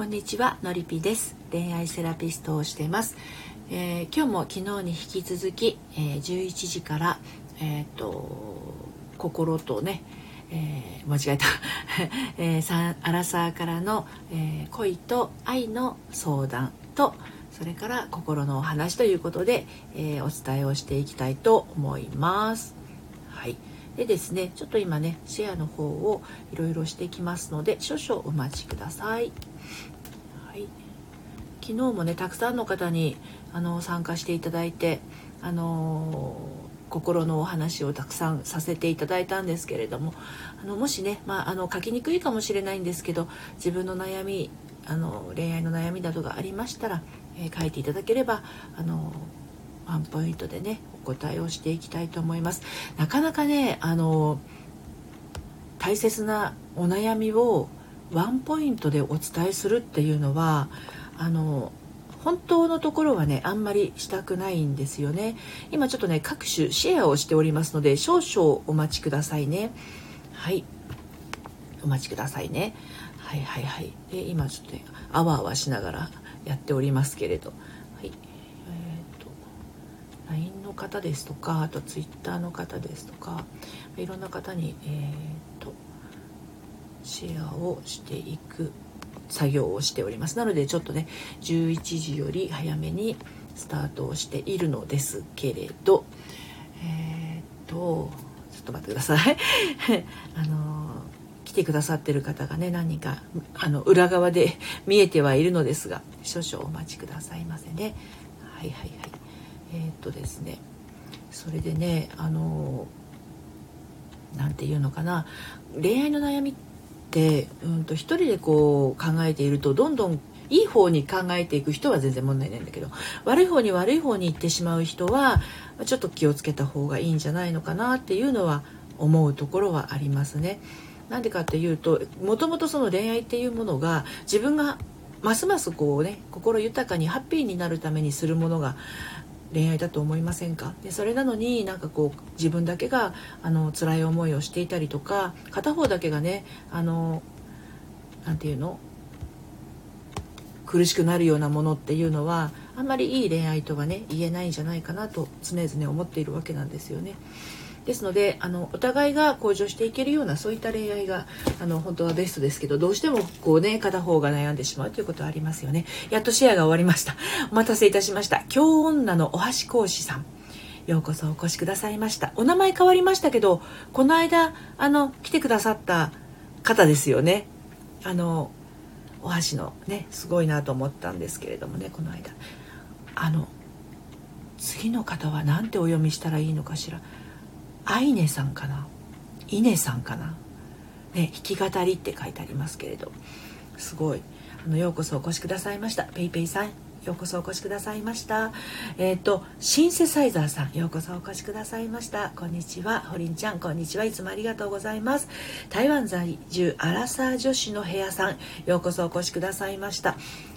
こんにちはのりぴです恋愛セラピストをしています、えー、今日も昨日に引き続き、えー、11時からえっ、ー、と心とねえー、間違えた、えー、サアラサーからの、えー、恋と愛の相談とそれから心のお話ということで、えー、お伝えをしていきたいと思います。はいでですねちょっと今ねシェアの方をいろいろしてきますので少々お待ちください。はい、昨日もねたくさんの方にあの参加していただいてあの心のお話をたくさんさせていただいたんですけれどもあのもしね、まあ、あの書きにくいかもしれないんですけど自分の悩みあの恋愛の悩みなどがありましたら、えー、書いていただければあのワンポイントでねお答えをしていきたいと思います。なかなかねあの大切なお悩みをワンポイントでお伝えするっていうのはあの本当のところはねあんまりしたくないんですよね。今ちょっとね各種シェアをしておりますので少々お待ちくださいね。はい。お待ちくださいね。はいはいはい。で今ちょっとねあわあわしながらやっておりますけれど。はい。えっ、ー、と LINE の方ですとかあと Twitter の方ですとかいろんな方にえ、ー、シェアをしていく作業をしております。なのでちょっとね11時より早めにスタートをしているのですけれどえー、っとちょっと待ってください。あの来てくださってる方がね何人かあの裏側で見えてはいるのですが少々お待ちくださいませね。はいはいはい。えー、っとですねそれでねあの何て言うのかな恋愛の悩みってってうんと一人でこう考えているとどんどんいい方に考えていく人は全然問題ないんだけど悪い方に悪い方に行ってしまう人はちょっと気をつけた方がいいんじゃないのかなっていうのは思うところはありますね。なんでかっていうともともとその恋愛っていうものが自分がますますこうね心豊かにハッピーになるためにするものが恋愛だと思いませんか？でそれなのになんかこう自分だけがあの辛い思いをしていたりとか片方だけがねあのなて言うの？苦しくなるようなものっていうのはあんまりいい恋愛とはね言えないんじゃないかなと常々思っているわけなんですよね。ですのであのお互いが向上していけるようなそういった恋愛があの本当はベストですけどどうしてもこうね片方が悩んでしまうということはありますよね。やっとシェアが終わりました。お待たせいたしました。京女のお箸講師さん。ようこそお越しくださいました。お名前変わりましたけどこの間あの来てくださった方ですよね。あのお箸のねすごいなと思ったんですけれどもねこの間。あの次の方は何てお読みしたらいいのかしら。アイネさんかな？イネさんかな？ね弾き語りって書いてありますけれど。すごい。あのようこそお越しくださいました。ペイペイさんようこそお越しくださいました。えっ、ー、とシンセサイザーさんようこそお越しくださいました。こんにちは。ホリンちゃんこんにちは。いつもありがとうございます。台湾在住アラサー女子の部屋さんようこそお越しくださいました。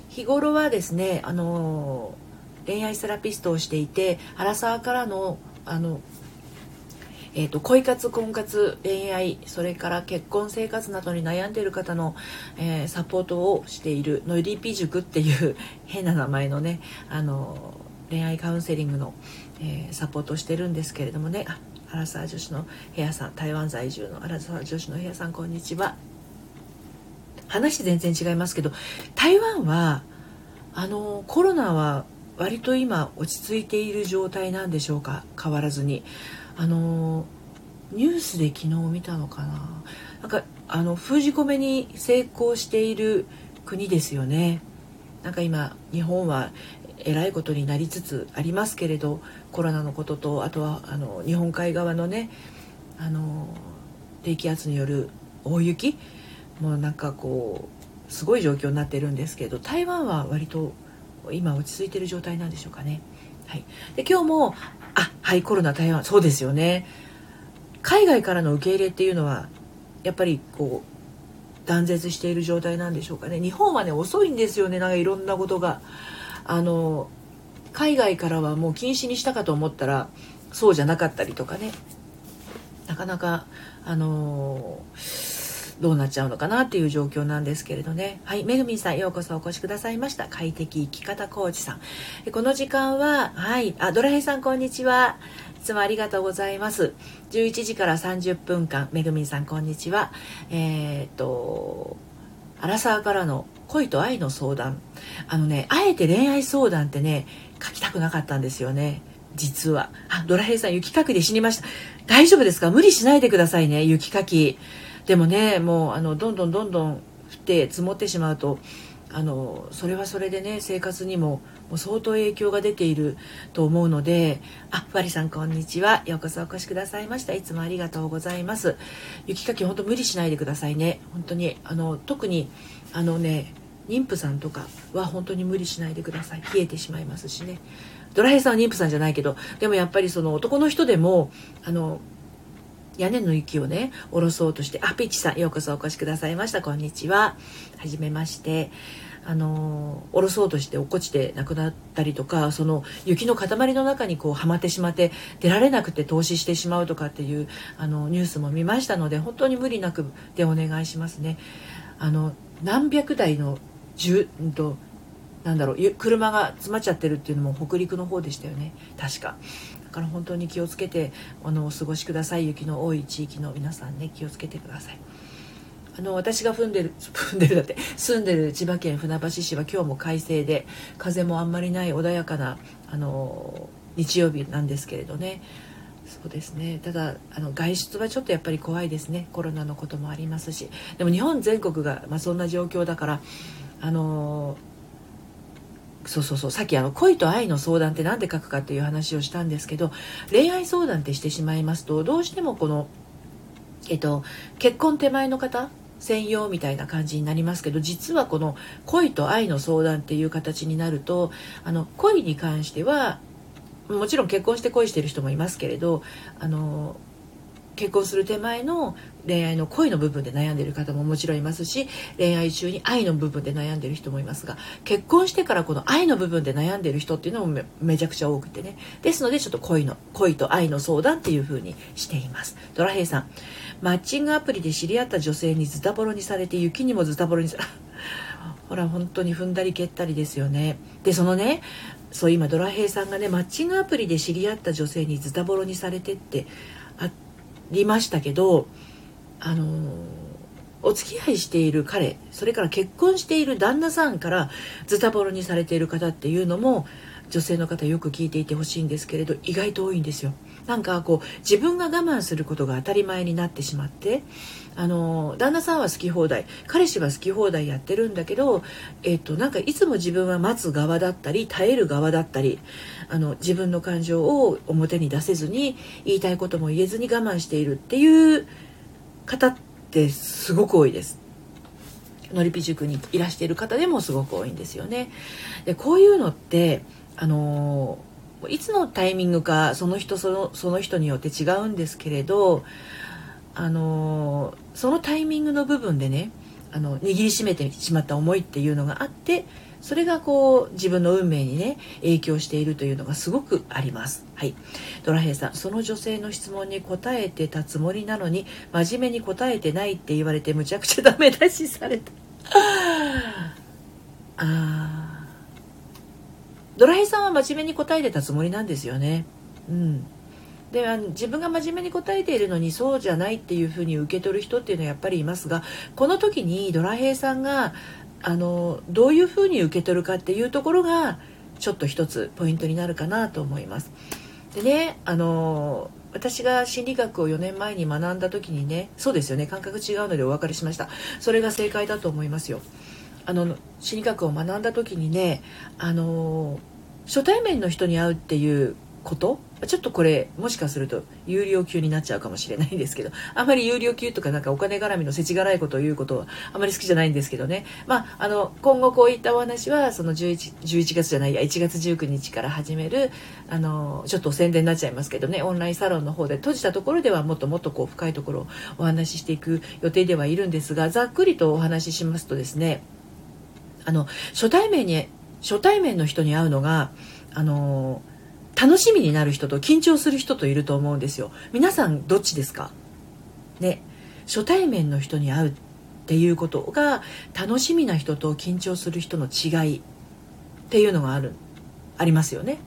日頃はですねあの恋愛セラピストをしていてアラサーからのあのえーと、恋活婚活恋愛それから結婚生活などに悩んでいる方の、えー、サポートをしているノリーピ塾っていう 変な名前のねあの恋愛カウンセリングの、えー、サポートをしてるんですけれどもね。アラサー女子の部屋さん台湾在住のアラサー女子の部屋さんこんにちは。話全然違いますけど台湾はあのコロナは割と今落ち着いている状態なんでしょうか？変わらずに。あのニュースで昨日見たのかな。なんかあの封じ込めに成功している国ですよね。なんか今日本はえらいことになりつつありますけれどコロナのこととあとはあの日本海側のねあの低気圧による大雪。もうなんかこうすごい状況になってるんですけど台湾は割と今落ち着いてる状態なんでしょうかね。はい、で今日もはいコロナ台湾そうですよね。海外からの受け入れっていうのはやっぱりこう断絶している状態なんでしょうかね。日本はね遅いんですよね。なんかいろんなことが。あの海外からはもう禁止にしたかと思ったらそうじゃなかったりとかね。なかなかあのどうなっちゃうのかなっていう状況なんですけれどね。はい。めぐみんさんようこそお越しくださいました。快適生き方コーチさん。この時間ははい。あドラヘイさんこんにちは。いつもありがとうございます。11時から30分間めぐみんさんこんにちは。えー、っとアラサーからの恋と愛の相談。あのねあえて恋愛相談ってね書きたくなかったんですよね。実は。あドラヘイさん雪かきで死にました。大丈夫ですか？無理しないでくださいね雪かき。でもねもうあのどんどんどんどん降って積もってしまうとあのそれはそれでね生活にももう相当影響が出ていると思うのであふわりさんこんにちは。ようこそお越しくださいました。いつもありがとうございます。雪かき本当無理しないでくださいね。本当にあの特にあのね妊婦さんとかは本当に無理しないでください。冷えてしまいますしね。ドラヘイさんは妊婦さんじゃないけどでもやっぱりその男の人でもあの屋根の雪をね下ろそうとしてあピッチさんようこそお越しくださいました。こんにちは。はじめまして。あの下ろそうとして落っこちて亡くなったりとかその雪の塊の中にこうはまってしまって出られなくて投資してしまうとかっていうあのニュースも見ましたので本当に無理なくでお願いしますね。あの何百台のじうんとなんだろう車が詰まっちゃってるっていうのも北陸の方でしたよね。確か。から本当に気をつけてあのお過ごしください。雪の多い地域の皆さんね気をつけてください。あの私が踏んでる踏んでるだって住んでる千葉県船橋市は今日も快晴で風もあんまりない穏やかなあの日曜日なんですけれどね。そうですね。ただあの外出はちょっとやっぱり怖いですね。コロナのこともありますし。でも日本全国が、まあ、そんな状況だからあのそうそうそう。さっきあの恋と愛の相談って何で書くかっていう話をしたんですけど恋愛相談ってしてしまいますとどうしてもこの、えっと、結婚手前の方専用みたいな感じになりますけど実はこの恋と愛の相談っていう形になるとあの恋に関してはもちろん結婚して恋してる人もいますけれどあの結婚する手前の恋愛の恋の部分で悩んでいる方ももちろんいますし恋愛中に愛の部分で悩んでいる人もいますが結婚してからこの愛の部分で悩んでいる人っていうのもめちゃくちゃ多くてね。ですのでちょっと恋の恋と愛の相談っていう風にしています。ドラヘイさんマッチングアプリで知り合った女性にズタボロにされて雪にもズタボロにされ ほら本当に踏んだり蹴ったりですよね。でそのねそう今ドラヘイさんがねマッチングアプリで知り合った女性にズタボロにされてってあってりましたけどあのお付き合いしている彼それから結婚している旦那さんからズタボロにされている方っていうのも女性の方よく聞いていてほしいんですけれど意外と多いんですよ。なんかこう自分が我慢することが当たり前になってしまってあの旦那さんは好き放題彼氏は好き放題やってるんだけど、えっと、なんかいつも自分は待つ側だったり耐える側だったりあの自分の感情を表に出せずに言いたいことも言えずに我慢しているっていう方ってすごく多いです。のりぴ塾にいらしている方でもすごく多いんですよね。でこういうのってあのいつのタイミングかその人そのその人によって違うんですけれどあのそのタイミングの部分でねあの握りしめてしまった思いっていうのがあってそれがこう自分の運命にね影響しているというのがすごくあります。はい。ドラヘイさんその女性の質問に答えてたつもりなのに真面目に答えてないって言われてむちゃくちゃダメ出しされた。あドラヘさんは真面目に答えてたつもりなんですよね。うん。で自分が真面目に答えているのにそうじゃないっていうふうに受け取る人っていうのはやっぱりいますがこの時にドラヘイさんがあのどういうふうに受け取るかっていうところがちょっと一つポイントになるかなと思います。でねあの私が心理学を4年前に学んだ時にねそうですよね感覚違うのでお別れしました。それが正解だと思いますよ。あの心理学を学んだ時にねあの初対面の人に会うっていうことちょっとこれもしかすると有料級になっちゃうかもしれないんですけどあまり有料級とかなんかお金絡みの世知辛いことを言うことはあまり好きじゃないんですけどね。まああの今後こういったお話はその 11, 11月じゃないや1月19日から始めるあのちょっと宣伝になっちゃいますけどねオンラインサロンの方で閉じたところではもっともっとこう深いところをお話ししていく予定ではいるんですがざっくりとお話ししますとですねあの初対面に初対面の人に会うのがあの楽しみになる人と緊張する人といると思うんですよ。皆さんどっちですか？ね。初対面の人に会うっていうことが楽しみな人と緊張する人の違いっていうのがあるありますよね。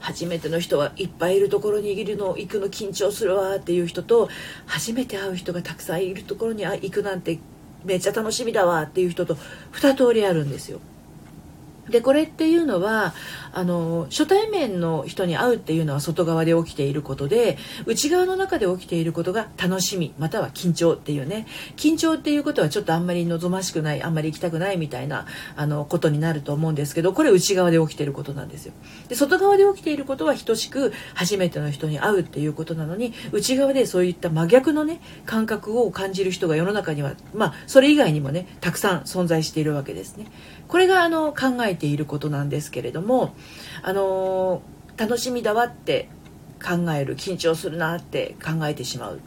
初めての人はいっぱいいるところにいるの行くの緊張するわっていう人と初めて会う人がたくさんいるところに行くなんてめっちゃ楽しみだわっていう人と2通りあるんですよ。でこれっていうのはあの初対面の人に会うっていうのは外側で起きていることで内側の中で起きていることが楽しみまたは緊張っていうね。緊張っていうことはちょっとあんまり望ましくないあんまり行きたくないみたいなあのことになると思うんですけどこれ内側で起きていることなんですよ。で外側で起きていることは等しく初めての人に会うっていうことなのに内側でそういった真逆のね感覚を感じる人が世の中にはまあそれ以外にもねたくさん存在しているわけですね。これがあの考えていることなんですけれどもあの楽しみだわって考える緊張するなって考えてしまう。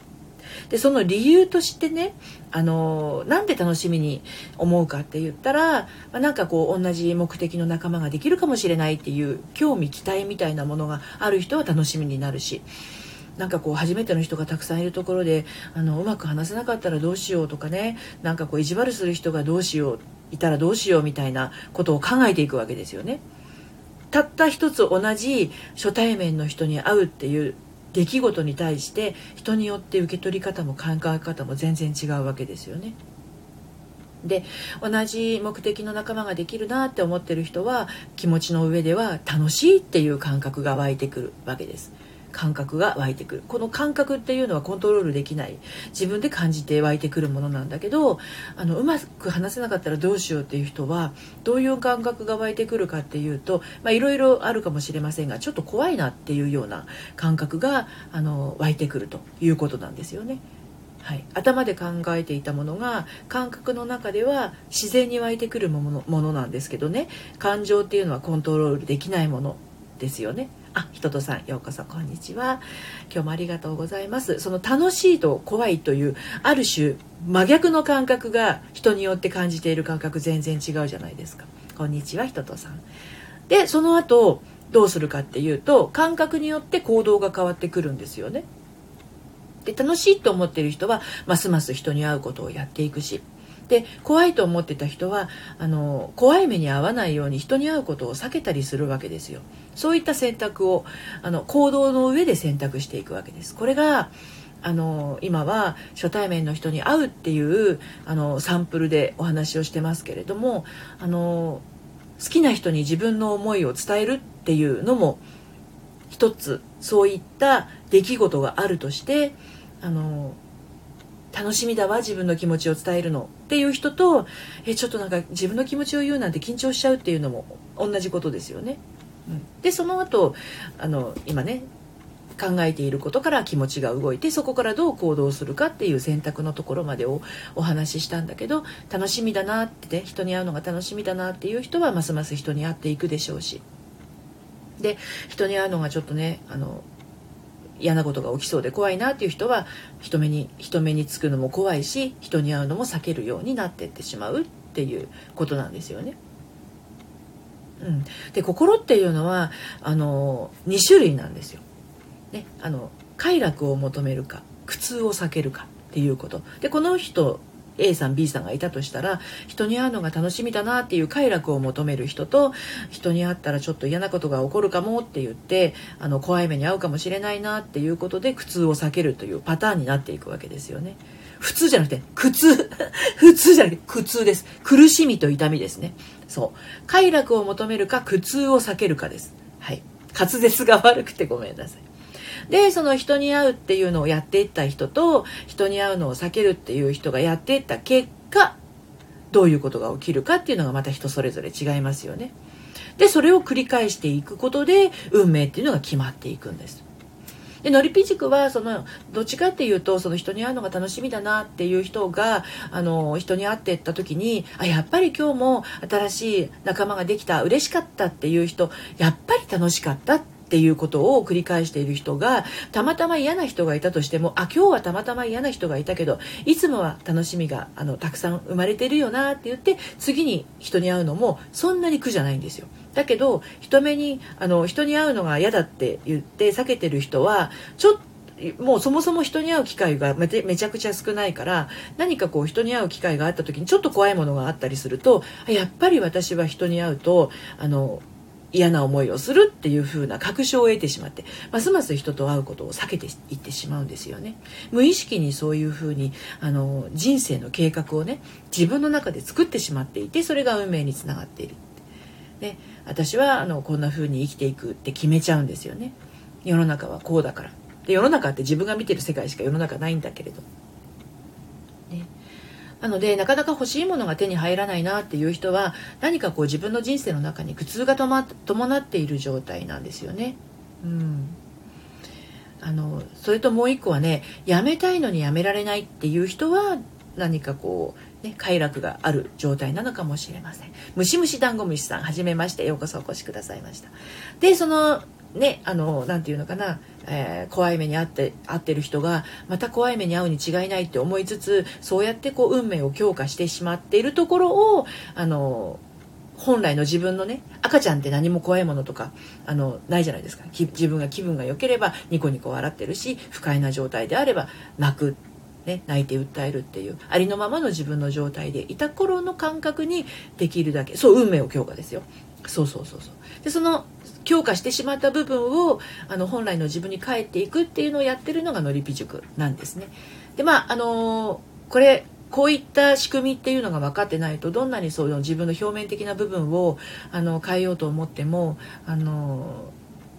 でその理由としてねあのなんで楽しみに思うかって言ったら、まあ、なんかこう同じ目的の仲間ができるかもしれないっていう興味期待みたいなものがある人は楽しみになるしなんかこう初めての人がたくさんいるところであのうまく話せなかったらどうしようとかねなんかこう意地悪する人がどうしよういたらどうしようみたいなことを考えていくわけですよね。たった一つ同じ初対面の人に会うっていう出来事に対して人によって受け取り方も考え方も全然違うわけですよね。で同じ目的の仲間ができるなって思ってる人は気持ちの上では楽しいっていう感覚が湧いてくるわけです。感覚が湧いてくるこの感覚っていうのはコントロールできない自分で感じて湧いてくるものなんだけどあのうまく話せなかったらどうしようっていう人はどういう感覚が湧いてくるかっていうといろいろあるかもしれませんがちょっと怖いなっていうような感覚があの湧いてくるということなんですよね。はい、頭で考えていたものが感覚の中では自然に湧いてくるものものなんですけどね感情っていうのはコントロールできないものですよね。あ、ひととさん、ようこそ、こんにちは。今日もありがとうございます。その楽しいと怖いという、ある種、真逆の感覚が人によって感じている感覚全然違うじゃないですか。こんにちは、ひととさん。で、その後、どうするかっていうと、感覚によって行動が変わってくるんですよね。で、楽しいと思ってる人は、ますます人に会うことをやっていくし、で怖いと思ってた人はあの怖い目に遭わないように人に会うことを避けたりするわけですよ。そういった選択をあの行動の上で選択していくわけです。これがあの今は初対面の人に会うっていうあのサンプルでお話をしてますけれどもあの好きな人に自分の思いを伝えるっていうのも一つそういった出来事があるとしてあの楽しみだわ自分の気持ちを伝えるのっていう人とえちょっとなんか自分の気持ちを言うなんて緊張しちゃうっていうのも同じことですよね。うん、でその後あの今ね考えていることから気持ちが動いてそこからどう行動するかっていう選択のところまでをお話ししたんだけど楽しみだなってね人に会うのが楽しみだなっていう人はますます人に会っていくでしょうしで人に会うのがちょっとねあの嫌なことが起きそうで怖いなっていう人は人目に人目につくのも怖いし人に会うのも避けるようになっていってしまうっていうことなんですよね。うん、で心っていうのはあの2種類なんですよ。ね、あの快楽を求めるか苦痛を避けるかっていうことでこの人 A さん B さんがいたとしたら人に会うのが楽しみだなっていう快楽を求める人と人に会ったらちょっと嫌なことが起こるかもって言ってあの怖い目に遭うかもしれないなっていうことで苦痛を避けるというパターンになっていくわけですよね。普通じゃなくて苦痛。普通じゃなくて苦痛です。苦しみと痛みですね。そう。快楽を求めるか苦痛を避けるかです。はい。滑舌が悪くてごめんなさい。でその人に会うっていうのをやっていった人と人に会うのを避けるっていう人がやっていった結果どういうことが起きるかっていうのがまた人それぞれ違いますよね。でそれを繰り返していくことで運命っていうのが決まっていくんです。でのりぴ塾はそのどっちかっていうとその人に会うのが楽しみだなっていう人があの人に会っていった時にあやっぱり今日も新しい仲間ができた嬉しかったっていう人やっぱり楽しかったってっていうことを繰り返している人がたまたま嫌な人がいたとしてもあ今日はたまたま嫌な人がいたけどいつもは楽しみがあのたくさん生まれてるよなって言って次に人に会うのもそんなに苦じゃないんですよ。だけど人目にあの人に会うのが嫌だって言って避けてる人はちょっもうそもそも人に会う機会がめちゃくちゃ少ないから何かこう人に会う機会があった時にちょっと怖いものがあったりするとやっぱり私は人に会うとあの嫌な思いをするっていう風な確証を得てしまってますます人と会うことを避けていってしまうんですよね。無意識にそういう風にあの人生の計画をね自分の中で作ってしまっていてそれが運命につながっているで私はあのこんな風に生きていくって決めちゃうんですよね。世の中はこうだから。で世の中って自分が見てる世界しか世の中ないんだけれど。なのでなかなか欲しいものが手に入らないなっていう人は何かこう自分の人生の中に苦痛が伴っている状態なんですよね。うんあのそれともう一個はねやめたいのにやめられないっていう人は何かこう、ね、快楽がある状態なのかもしれません。ムシムシダンゴムシさんはじめましてようこそお越しくださいました。でそのねあの何て言うのかなえー、怖い目に遭って遭ってる人がまた怖い目に遭うに違いないって思いつつそうやってこう運命を強化してしまっているところをあの本来の自分のね赤ちゃんって何も怖いものとかあのないじゃないですか。自分が気分が良ければニコニコ笑ってるし不快な状態であれば泣く、ね、泣いて訴えるっていうありのままの自分の状態でいた頃の感覚にできるだけそう運命を強化ですよ。そうそうそうそう。でその強化してしまった部分をあの本来の自分に帰っていくっていうのをやってるのがのりぴ塾なんですね。でまああのこれこういった仕組みっていうのが分かってないとどんなにそういう自分の表面的な部分をあの変えようと思ってもあの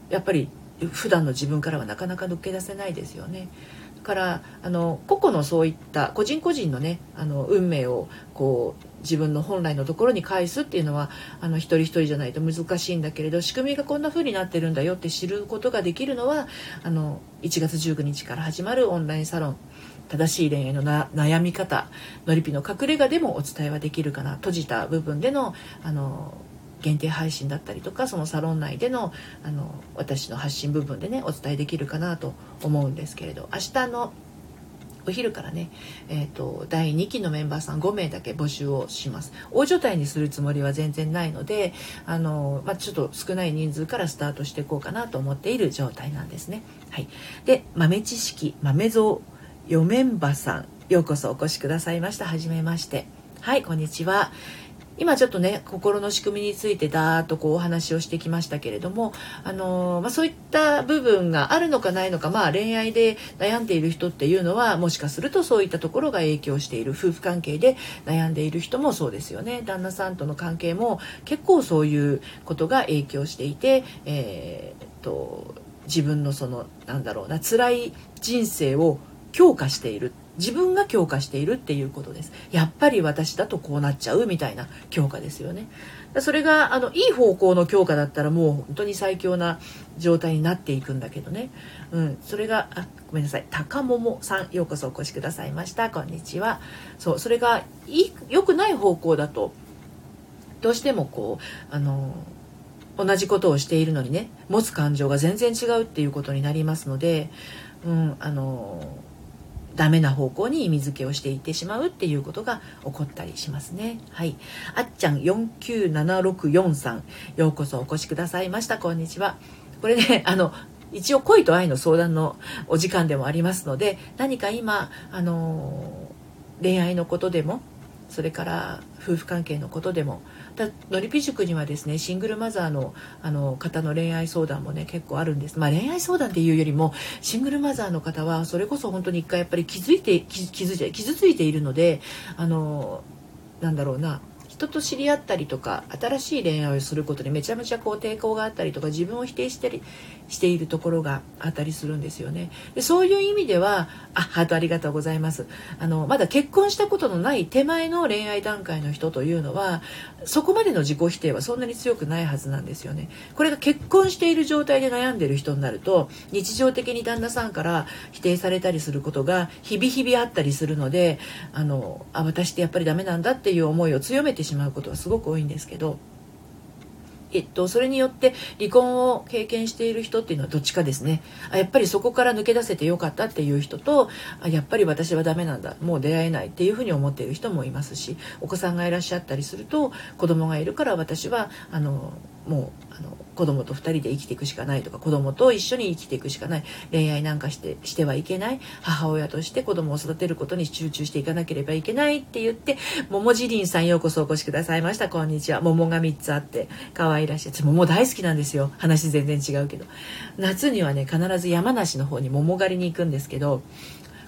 やっぱり普段の自分からはなかなか抜け出せないですよね。だからあの個々のそういった個人個人のねあの運命をこう自分の本来のところに返すっていうのはあの一人一人じゃないと難しいんだけれど仕組みがこんな風になってるんだよって知ることができるのはあの1月19日から始まるオンラインサロン正しい恋愛の悩み方のりぴの隠れ家でもお伝えはできるかな閉じた部分でのあの限定配信だったりとかそのサロン内でのあの私の発信部分でねお伝えできるかなと思うんですけれど明日のお昼からね、えーと、第2期のメンバーさん5名だけ募集をします。大所帯にするつもりは全然ないのであの、まあ、ちょっと少ない人数からスタートしていこうかなと思っている状態なんですね。はい、で豆知識豆蔵よめんばさんようこそお越しくださいました。はじめまして。はいこんにちは。今ちょっとね心の仕組みについてだーっとこうお話をしてきましたけれども、あのー、まあ、そういった部分があるのかないのか、まあ、恋愛で悩んでいる人っていうのはもしかするとそういったところが影響している夫婦関係で悩んでいる人もそうですよね。旦那さんとの関係も結構そういうことが影響していて、えー、っと自分のそのなんだろうな辛い人生を強化している。自分が強化しているっていうことです。やっぱり私だとこうなっちゃうみたいな強化ですよね。それがあのいい方向の強化だったらもう本当に最強な状態になっていくんだけどね、うん、それがあごめんなさい。高桃さんようこそお越しくださいました。こんにちは。そう。それがい良くない方向だとどうしてもこうあの同じことをしているのにね持つ感情が全然違うっていうことになりますので、うん、あのダメな方向に意味付けをしていってしまうっていうことが起こったりしますね。はい。あっちゃん497643ようこそお越しくださいました。こんにちは。これね、あの、一応恋と愛の相談のお時間でもありますので、何か今、あの恋愛のことでも、それから夫婦関係のことでも。だのりぴ塾にはですねシングルマザーのあの方の恋愛相談もね結構あるんです、まあ、恋愛相談っていうよりもシングルマザーの方はそれこそ本当に一回やっぱり気づいて気づいて傷ついているのであのなんだろうな人と知り合ったりとか新しい恋愛をすることにめちゃめちゃこう抵抗があったりとか自分を否定してりしているところがあったりするんですよね。でそういう意味ではあハートありがとうございます。あのまだ結婚したことのない手前の恋愛段階の人というのはそこまでの自己否定はそんなに強くないはずなんですよね。これが結婚している状態で悩んでる人になると日常的に旦那さんから否定されたりすることが日々日々あったりするのであのあ私ってやっぱりダメなんだっていう思いを強めてしまうことはすごく多いんですけどえっと、それによって離婚を経験している人っていうのはどっちかですね。あやっぱりそこから抜け出せてよかったっていう人とあやっぱり私はダメなんだ。もう出会えないっていうふうに思っている人もいますしお子さんがいらっしゃったりすると子供がいるから私はあのもうあの子供と2人で生きていくしかないとか子供と一緒に生きていくしかない。恋愛なんかしてしてはいけない。母親として子供を育てることに集中していかなければいけないって言って桃じりんさんようこそお越しくださいました。こんにちは。桃が3つあって可愛らしい。私桃大好きなんですよ。話全然違うけど。夏にはね必ず山梨の方に桃狩りに行くんですけど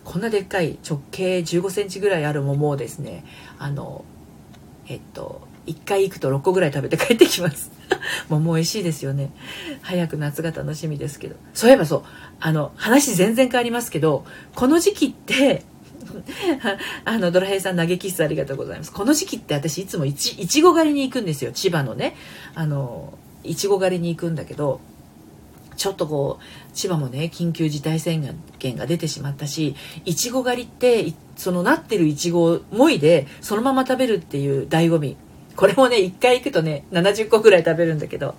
こんなでっかい直径1 5センチぐらいある桃をですねあのえっと1回行くと6個ぐらい食べて帰ってきます。桃美味しいですよね。早く夏が楽しみですけど。そういえばそう。あの話全然変わりますけどこの時期って あのドラヘイさん投げキッスありがとうございます。この時期って私いつもいちいちご狩りに行くんですよ。千葉のね。あのいちご狩りに行くんだけどちょっとこう千葉もね緊急事態宣言が出てしまったしいちご狩りってそのなってるいちごをもいでそのまま食べるっていう醍醐味。これもね、1回行くとね、70個ぐらい食べるんだけど、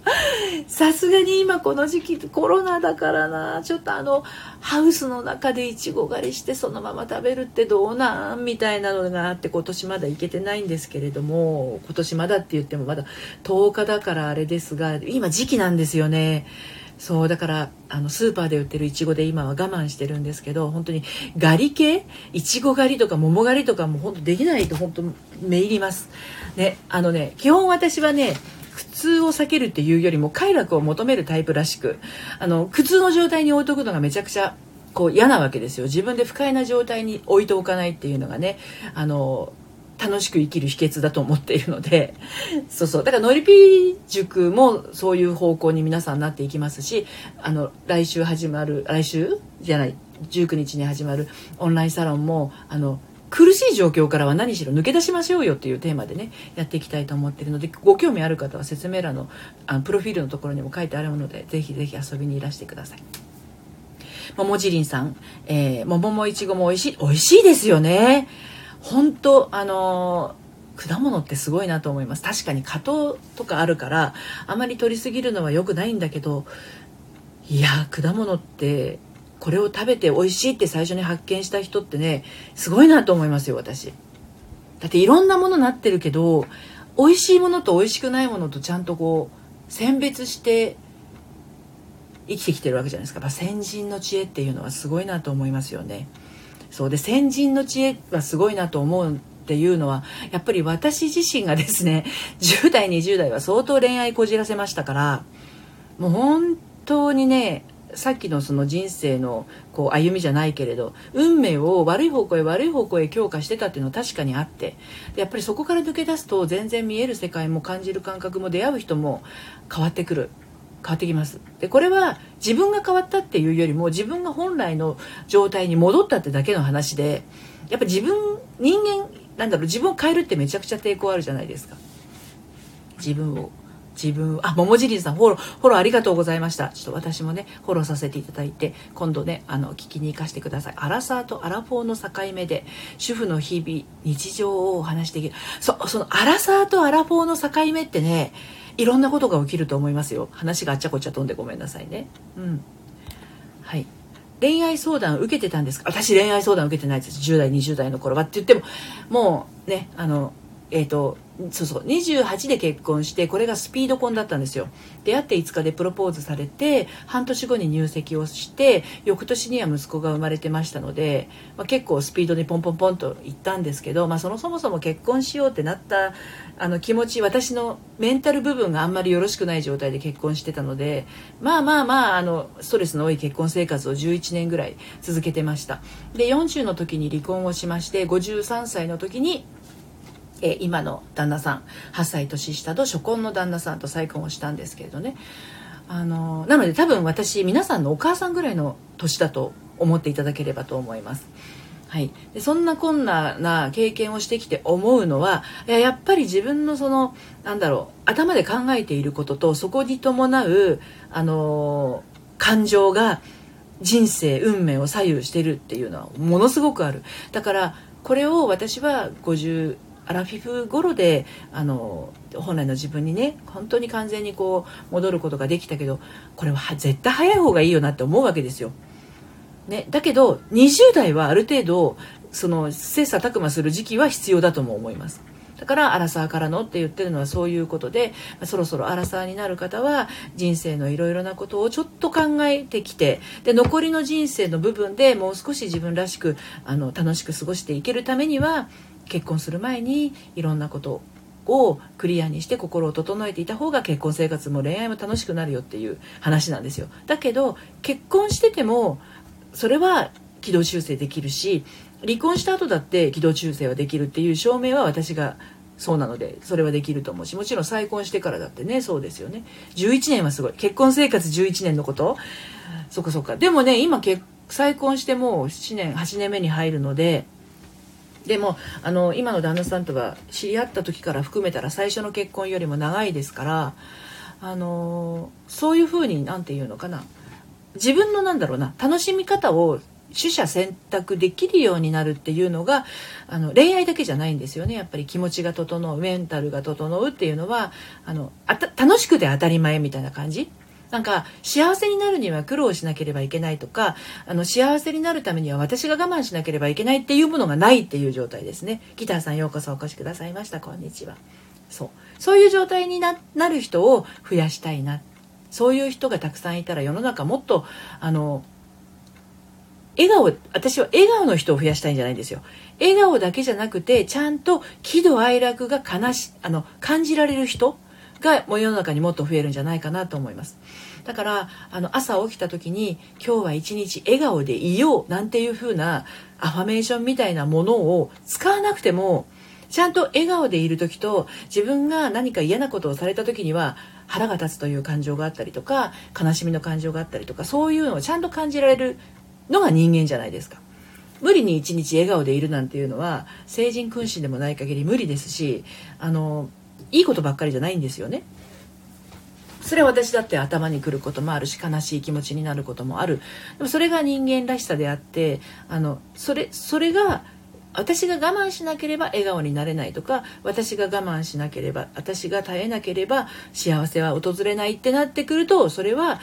さすがに今この時期コロナだからな、ちょっとあの、ハウスの中でいちご狩りしてそのまま食べるってどうなんみたいなのがあって今年まだ行けてないんですけれども、今年まだって言ってもまだ10日だからあれですが、今時期なんですよね。そうだからあのスーパーで売ってるいちごで今は我慢してるんですけど本当に狩り系？いちご狩りとか桃狩りとかも本当できないと本当めいります。ねあのね基本私はね苦痛を避けるっていうよりも快楽を求めるタイプらしくあの苦痛の状態に置いとくのがめちゃくちゃこう嫌なわけですよ。自分で不快な状態に置いておかないっていうのがねあの楽しく生きる秘訣だと思っているので。そうそう。だからのりぴー塾もそういう方向に皆さんなっていきますしあの来週始まる来週？じゃない。19日に始まるオンラインサロンもあの苦しい状況からは何しろ抜け出しましょうよっていうテーマでねやっていきたいと思っているのでご興味ある方は説明欄のあのプロフィールのところにも書いてあるのでぜひぜひ遊びにいらしてください。桃じりんさん、えー、桃もいちごも美味しい美味しいですよね。本当あの果物ってすごいなと思います確かに果糖とかあるからあまり取りすぎるのは良くないんだけどいや果物ってこれを食べて美味しいって最初に発見した人ってねすごいなと思いますよ私。だっていろんなものなってるけど美味しいものと美味しくないものとちゃんとこう選別して生きてきてるわけじゃないですか、まあ、先人の知恵っていうのはすごいなと思いますよね。そう。で先人の知恵はすごいなと思うっていうのはやっぱり私自身がですね10代20代は相当恋愛こじらせましたからもう本当にねさっきのその人生のこう歩みじゃないけれど運命を悪い方向へ悪い方向へ強化してたっていうのは確かにあってやっぱりそこから抜け出すと全然見える世界も感じる感覚も出会う人も変わってくる。変わってきます。でこれは自分が変わったっていうよりも自分が本来の状態に戻ったってだけの話でやっぱ自分人間なんだろう自分を変えるってめちゃくちゃ抵抗あるじゃないですか。自分を。自分あ桃尻さんフォローフォローありがとうございました。ちょっと私もねフォローさせていただいて今度ねあの聞きに行かせてください。アラサーとアラフォーの境目で主婦の日々日常をお話しできる。そそのアラサーとアラフォーの境目ってねいろんなことが起きると思いますよ。話があっちゃこっちゃ飛んでごめんなさいね。うん。はい。恋愛相談受けてたんですか？私恋愛相談受けてないです。10代20代の頃は。って言ってももうねあのえっ、ー、とそうそう28で結婚してこれがスピード婚だったんですよ。出会って5日でプロポーズされて半年後に入籍をして翌年には息子が生まれてましたので、まあ、結構スピードにポンポンポンと行ったんですけど、まあ、そのそもそも結婚しようってなったあの気持ち私のメンタル部分があんまりよろしくない状態で結婚してたのでまあまあまああのストレスの多い結婚生活を11年ぐらい続けてました。で40の時に離婚をしまして53歳の時にえ今の旦那さん8歳年下と初婚の旦那さんと再婚をしたんですけれどね。あのなので多分私皆さんのお母さんぐらいの年だと思っていただければと思います。はい、でそんなこんな経験をしてきて思うのはやっぱり自分のそのなんだろう頭で考えていることとそこに伴うあの感情が人生運命を左右してるっていうのはものすごくある。だからこれを私は50アラフィフ頃であの本来の自分にね本当に完全にこう戻ることができたけどこれは絶対早い方がいいよなって思うわけですよ。ね、だけど20代はある程度その切磋琢磨する時期は必要だとも思います。だからアラサーからのって言ってるのはそういうことでそろそろアラサーになる方は人生のいろいろなことをちょっと考えてきてで残りの人生の部分でもう少し自分らしくあの楽しく過ごしていけるためには結婚する前にいろんなことをクリアにして心を整えていた方が結婚生活も恋愛も楽しくなるよっていう話なんですよ。だけど結婚しててもそれは軌道修正できるし離婚した後だって軌道修正はできるっていう証明は私がそうなのでそれはできると思うしもちろん再婚してからだってねそうですよね。11年はすごい。結婚生活11年のこと。そっかそっか。でもね今結再婚してもう7年8年目に入るのででもあの今の旦那さんとは知り合った時から含めたら最初の結婚よりも長いですからあのそういうふうに何て言うのかな。自分のなんだろうな楽しみ方を取捨選択できるようになるっていうのがあの恋愛だけじゃないんですよね。やっぱり気持ちが整うメンタルが整うっていうのはあのあた楽しくて当たり前みたいな感じ。なんか幸せになるには苦労しなければいけないとかあの幸せになるためには私が我慢しなければいけないっていうものがないっていう状態ですね。ギターさんようこそお越しくださいました。こんにちは。そう。そういう状態になる人を増やしたいな。そういう人がたくさんいたら世の中もっとあの笑顔私は笑顔の人を増やしたいんじゃないんですよ。笑顔だけじゃなくてちゃんと喜怒哀楽が悲しあの感じられる人がもう世の中にもっと増えるんじゃないかなと思います。だからあの朝起きた時に今日は一日笑顔でいようなんていう風なアファメーションみたいなものを使わなくてもちゃんと笑顔でいる時と自分が何か嫌なことをされた時には腹が立つという感情があったりとか悲しみの感情があったりとかそういうのをちゃんと感じられるのが人間じゃないですか。無理に一日笑顔でいるなんていうのは成人君子でもない限り無理ですしあのいいことばっかりじゃないんですよね。それは私だって頭にくることもあるし悲しい気持ちになることもある。でもそれが人間らしさであってあのそれそれが私が我慢しなければ笑顔になれないとか私が我慢しなければ私が耐えなければ幸せは訪れないってなってくるとそれは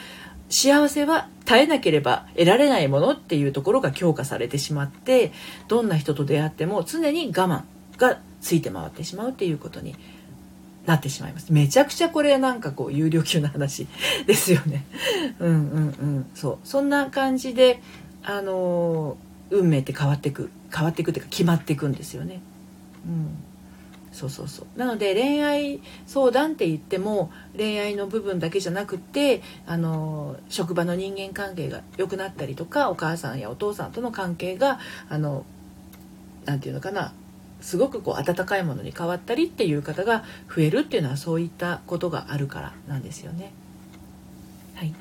幸せは耐えなければ得られないものっていうところが強化されてしまってどんな人と出会っても常に我慢がついて回ってしまうっていうことになってしまいます。めちゃくちゃこれなんかこう有料級な話 ですよね。うんうんうん。そう。そんな感じであの運命って変わっていく変わっていくっていうか決まっていくんですよね。うん。そうそうそう。なので恋愛相談って言っても恋愛の部分だけじゃなくってあの職場の人間関係が良くなったりとかお母さんやお父さんとの関係があのなて言うのかな。すごくこう温かいものに変わったりっていう方が増えるっていうのはそういったことがあるからなんですよね。はい、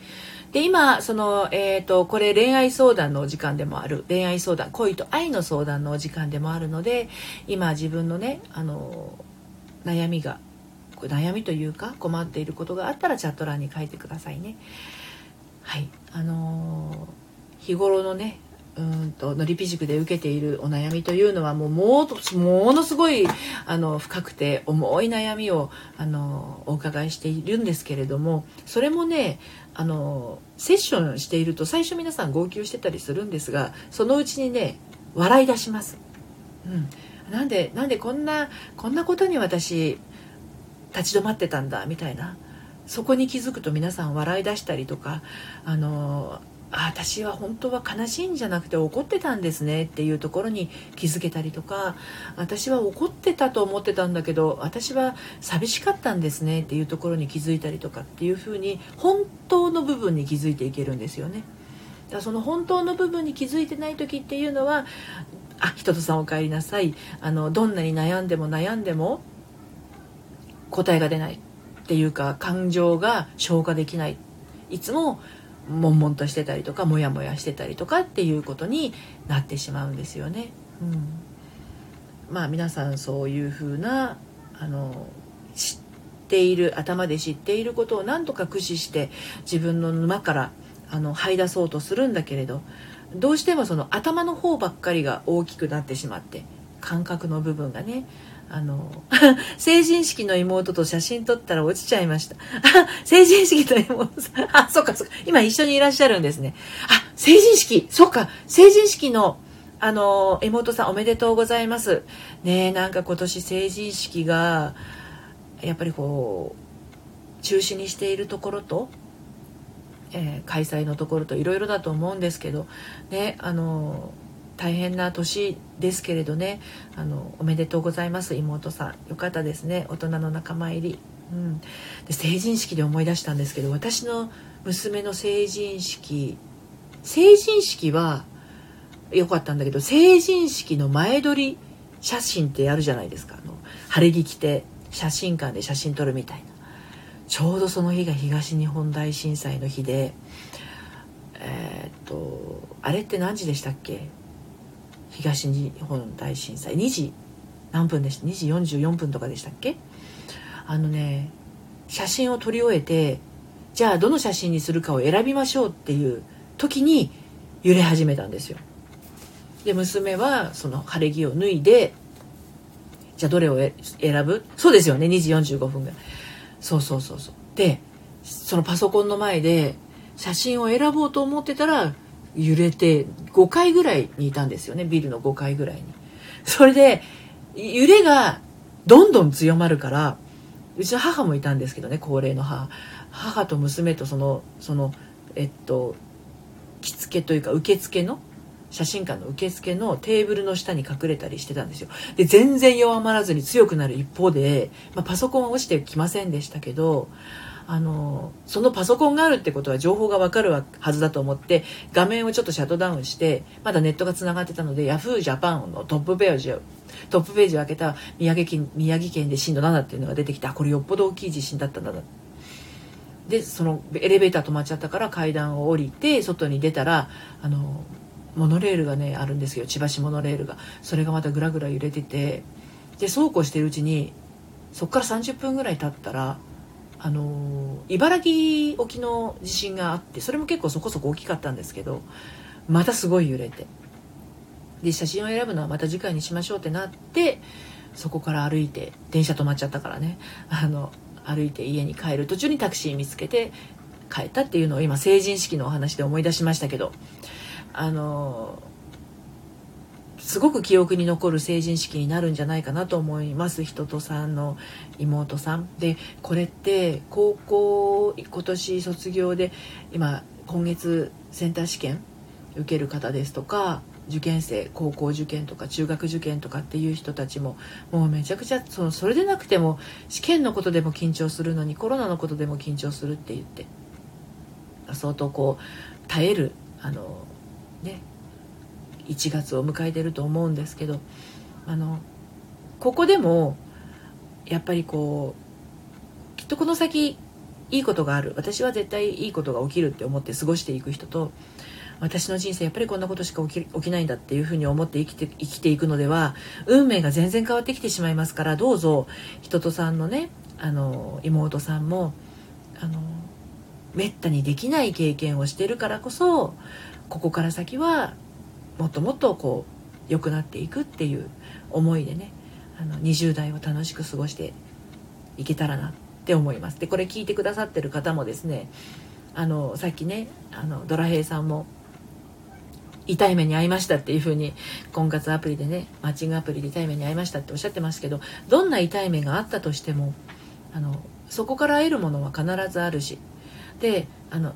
で今その、えーと、これ恋愛相談のお時間でもある恋愛相談恋と愛の相談のお時間でもあるので今自分のねあの悩みが悩みというか困っていることがあったらチャット欄に書いてくださいね。はいあの日頃のねうんとのりぴ塾で受けているお悩みというのはもうもものすごいあの深くて重い悩みをあのお伺いしているんですけれどもそれもねあのセッションしていると最初皆さん号泣してたりするんですがそのうちにね笑い出します。うん、なんでなんでこんなこんなことに私立ち止まってたんだみたいなそこに気づくと皆さん笑い出したりとかあのあ私は本当は悲しいんじゃなくて怒ってたんですねっていうところに気づけたりとか私は怒ってたと思ってたんだけど私は寂しかったんですねっていうところに気づいたりとかっていうふうに本当の部分に気づいていけるんですよね。だからその本当の部分に気づいてない時っていうのは「あ人とさんお帰りなさい」あのどんなに悩んでも悩んでも答えが出ないっていうか感情が消化できないいつも悶々としてたりとかモヤモヤしてたりとかっていうことになってしまうんですよね。うん、まあ皆さんそういうふうなあの知っている頭で知っていることを何とか駆使して自分の沼からあの這い出そうとするんだけれどどうしてもその頭の方ばっかりが大きくなってしまって感覚の部分がねあの、成人式の妹と写真撮ったら落ちちゃいました。成人式の妹さん、あ、そっかそっか、今一緒にいらっしゃるんですね。あ、成人式、そっか、成人式の、あの妹さんおめでとうございます。ねなんか今年成人式がやっぱりこう中止にしているところと、えー、開催のところといろいろだと思うんですけどねあの大変な年ですけれどね。あのおめでとうございます。妹さん。よかったですね。大人の仲間入り、うん、で成人式で思い出したんですけど私の娘の成人式成人式は良かったんだけど成人式の前撮り写真ってあるじゃないですか。あの晴れ着着て写真館で写真撮るみたいな。ちょうどその日が東日本大震災の日でえー、っとあれって何時でしたっけ？東日本大震災2時何分でした？2時44分とかでしたっけ？あのね写真を撮り終えてじゃあどの写真にするかを選びましょうっていう時に揺れ始めたんですよ。で娘はその晴れ着を脱いでじゃあどれを選ぶ？そうですよね2時45分ぐらいそうそうそうそう。でそのパソコンの前で写真を選ぼうと思ってたら揺れて5階ぐらいにいたんですよね。ビルの5階ぐらいに。それで揺れがどんどん強まるからうちの母もいたんですけどね高齢の母。母と娘とそのそのえっと着付けというか受付の写真館の受付のテーブルの下に隠れたりしてたんですよ。で全然弱まらずに強くなる一方で、まあ、パソコンは落ちてきませんでしたけどあのそのパソコンがあるってことは情報がわかるはずだと思って画面をちょっとシャットダウンしてまだネットがつながってたので Yahoo! のトップページをトップページを開けた宮城県宮城県で震度7っていうのが出てきてこれよっぽど大きい地震だったんだな。でそのエレベーター止まっちゃったから階段を降りて外に出たらあのモノレールがねあるんですよ。千葉市モノレールが。それがまたぐらぐら揺れてて。でそうこうしてるうちにそこから30分ぐらい経ったらあの茨城沖の地震があってそれも結構そこそこ大きかったんですけどまたすごい揺れて。で写真を選ぶのはまた次回にしましょうってなってそこから歩いて電車止まっちゃったからね。あの歩いて家に帰る途中にタクシー見つけて帰ったっていうのを今成人式のお話で思い出しましたけどあのすごく記憶に残る成人式になるんじゃないかなと思います。人とさんの妹さん。でこれって高校今年卒業で今今月センター試験受ける方ですとか受験生高校受験とか中学受験とかっていう人たちももうめちゃくちゃそのそれでなくても試験のことでも緊張するのにコロナのことでも緊張するって言って相当こう耐えるあのね1月を迎えてると思うんですけどあのここでもやっぱりこうきっとこの先いいことがある。私は絶対いいことが起きるって思って過ごしていく人と私の人生やっぱりこんなことしか起き起きないんだっていうふうに思って生きて生きていくのでは運命が全然変わってきてしまいますからどうぞ人とさんのねあの妹さんもあのめったにできない経験をしてるからこそここから先はもっともっとこう良くなっていくっていう思いでねあの20代を楽しく過ごしていけたらなって思います。でこれ聞いてくださってる方もですねあのさっきねあのドラヘイさんも痛い目に遭いましたっていう風に婚活アプリでねマッチングアプリで痛い目に遭いましたっておっしゃってますけどどんな痛い目があったとしてもあのそこから得るものは必ずあるしであの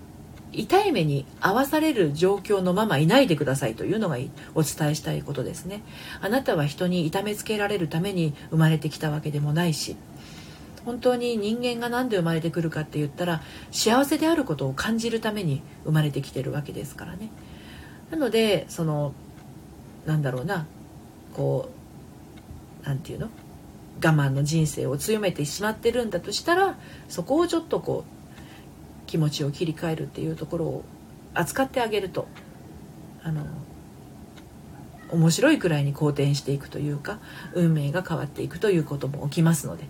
痛い目に遭わされる状況のままいないでくださいというのがお伝えしたいことですね。あなたは人に痛めつけられるために生まれてきたわけでもないし本当に人間が何で生まれてくるかって言ったら幸せであることを感じるために生まれてきてるわけですからね。なのでそのなんだろうなこう何て言うの？我慢の人生を強めてしまってるんだとしたらそこをちょっとこう気持ちを切り替えるっていうところを扱ってあげるとあの面白いくらいに好転していくというか運命が変わっていくということも起きますので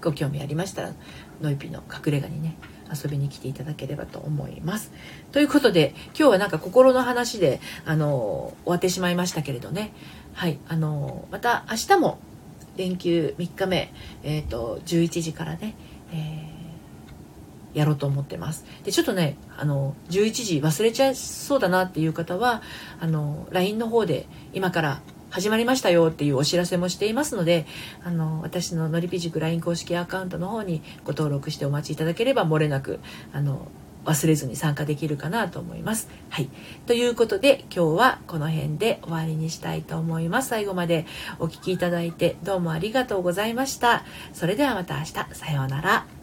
ご興味ありましたらノイピの隠れ家にね遊びに来ていただければと思います。ということで今日はなんか心の話であの終わってしまいましたけれどねはいあのまた明日も連休3日目、えーと、11時からね、えーやろうと思ってますでちょっとねあの11時忘れちゃいそうだなっていう方はあの LINE の方で今から始まりましたよっていうお知らせもしていますのであの私ののりぴ塾 LINE 公式アカウントの方にご登録してお待ちいただければ漏れなくあの忘れずに参加できるかなと思います。はい。ということで今日はこの辺で終わりにしたいと思います。最後までお聴きいただいてどうもありがとうございました。それではまた明日。さようなら。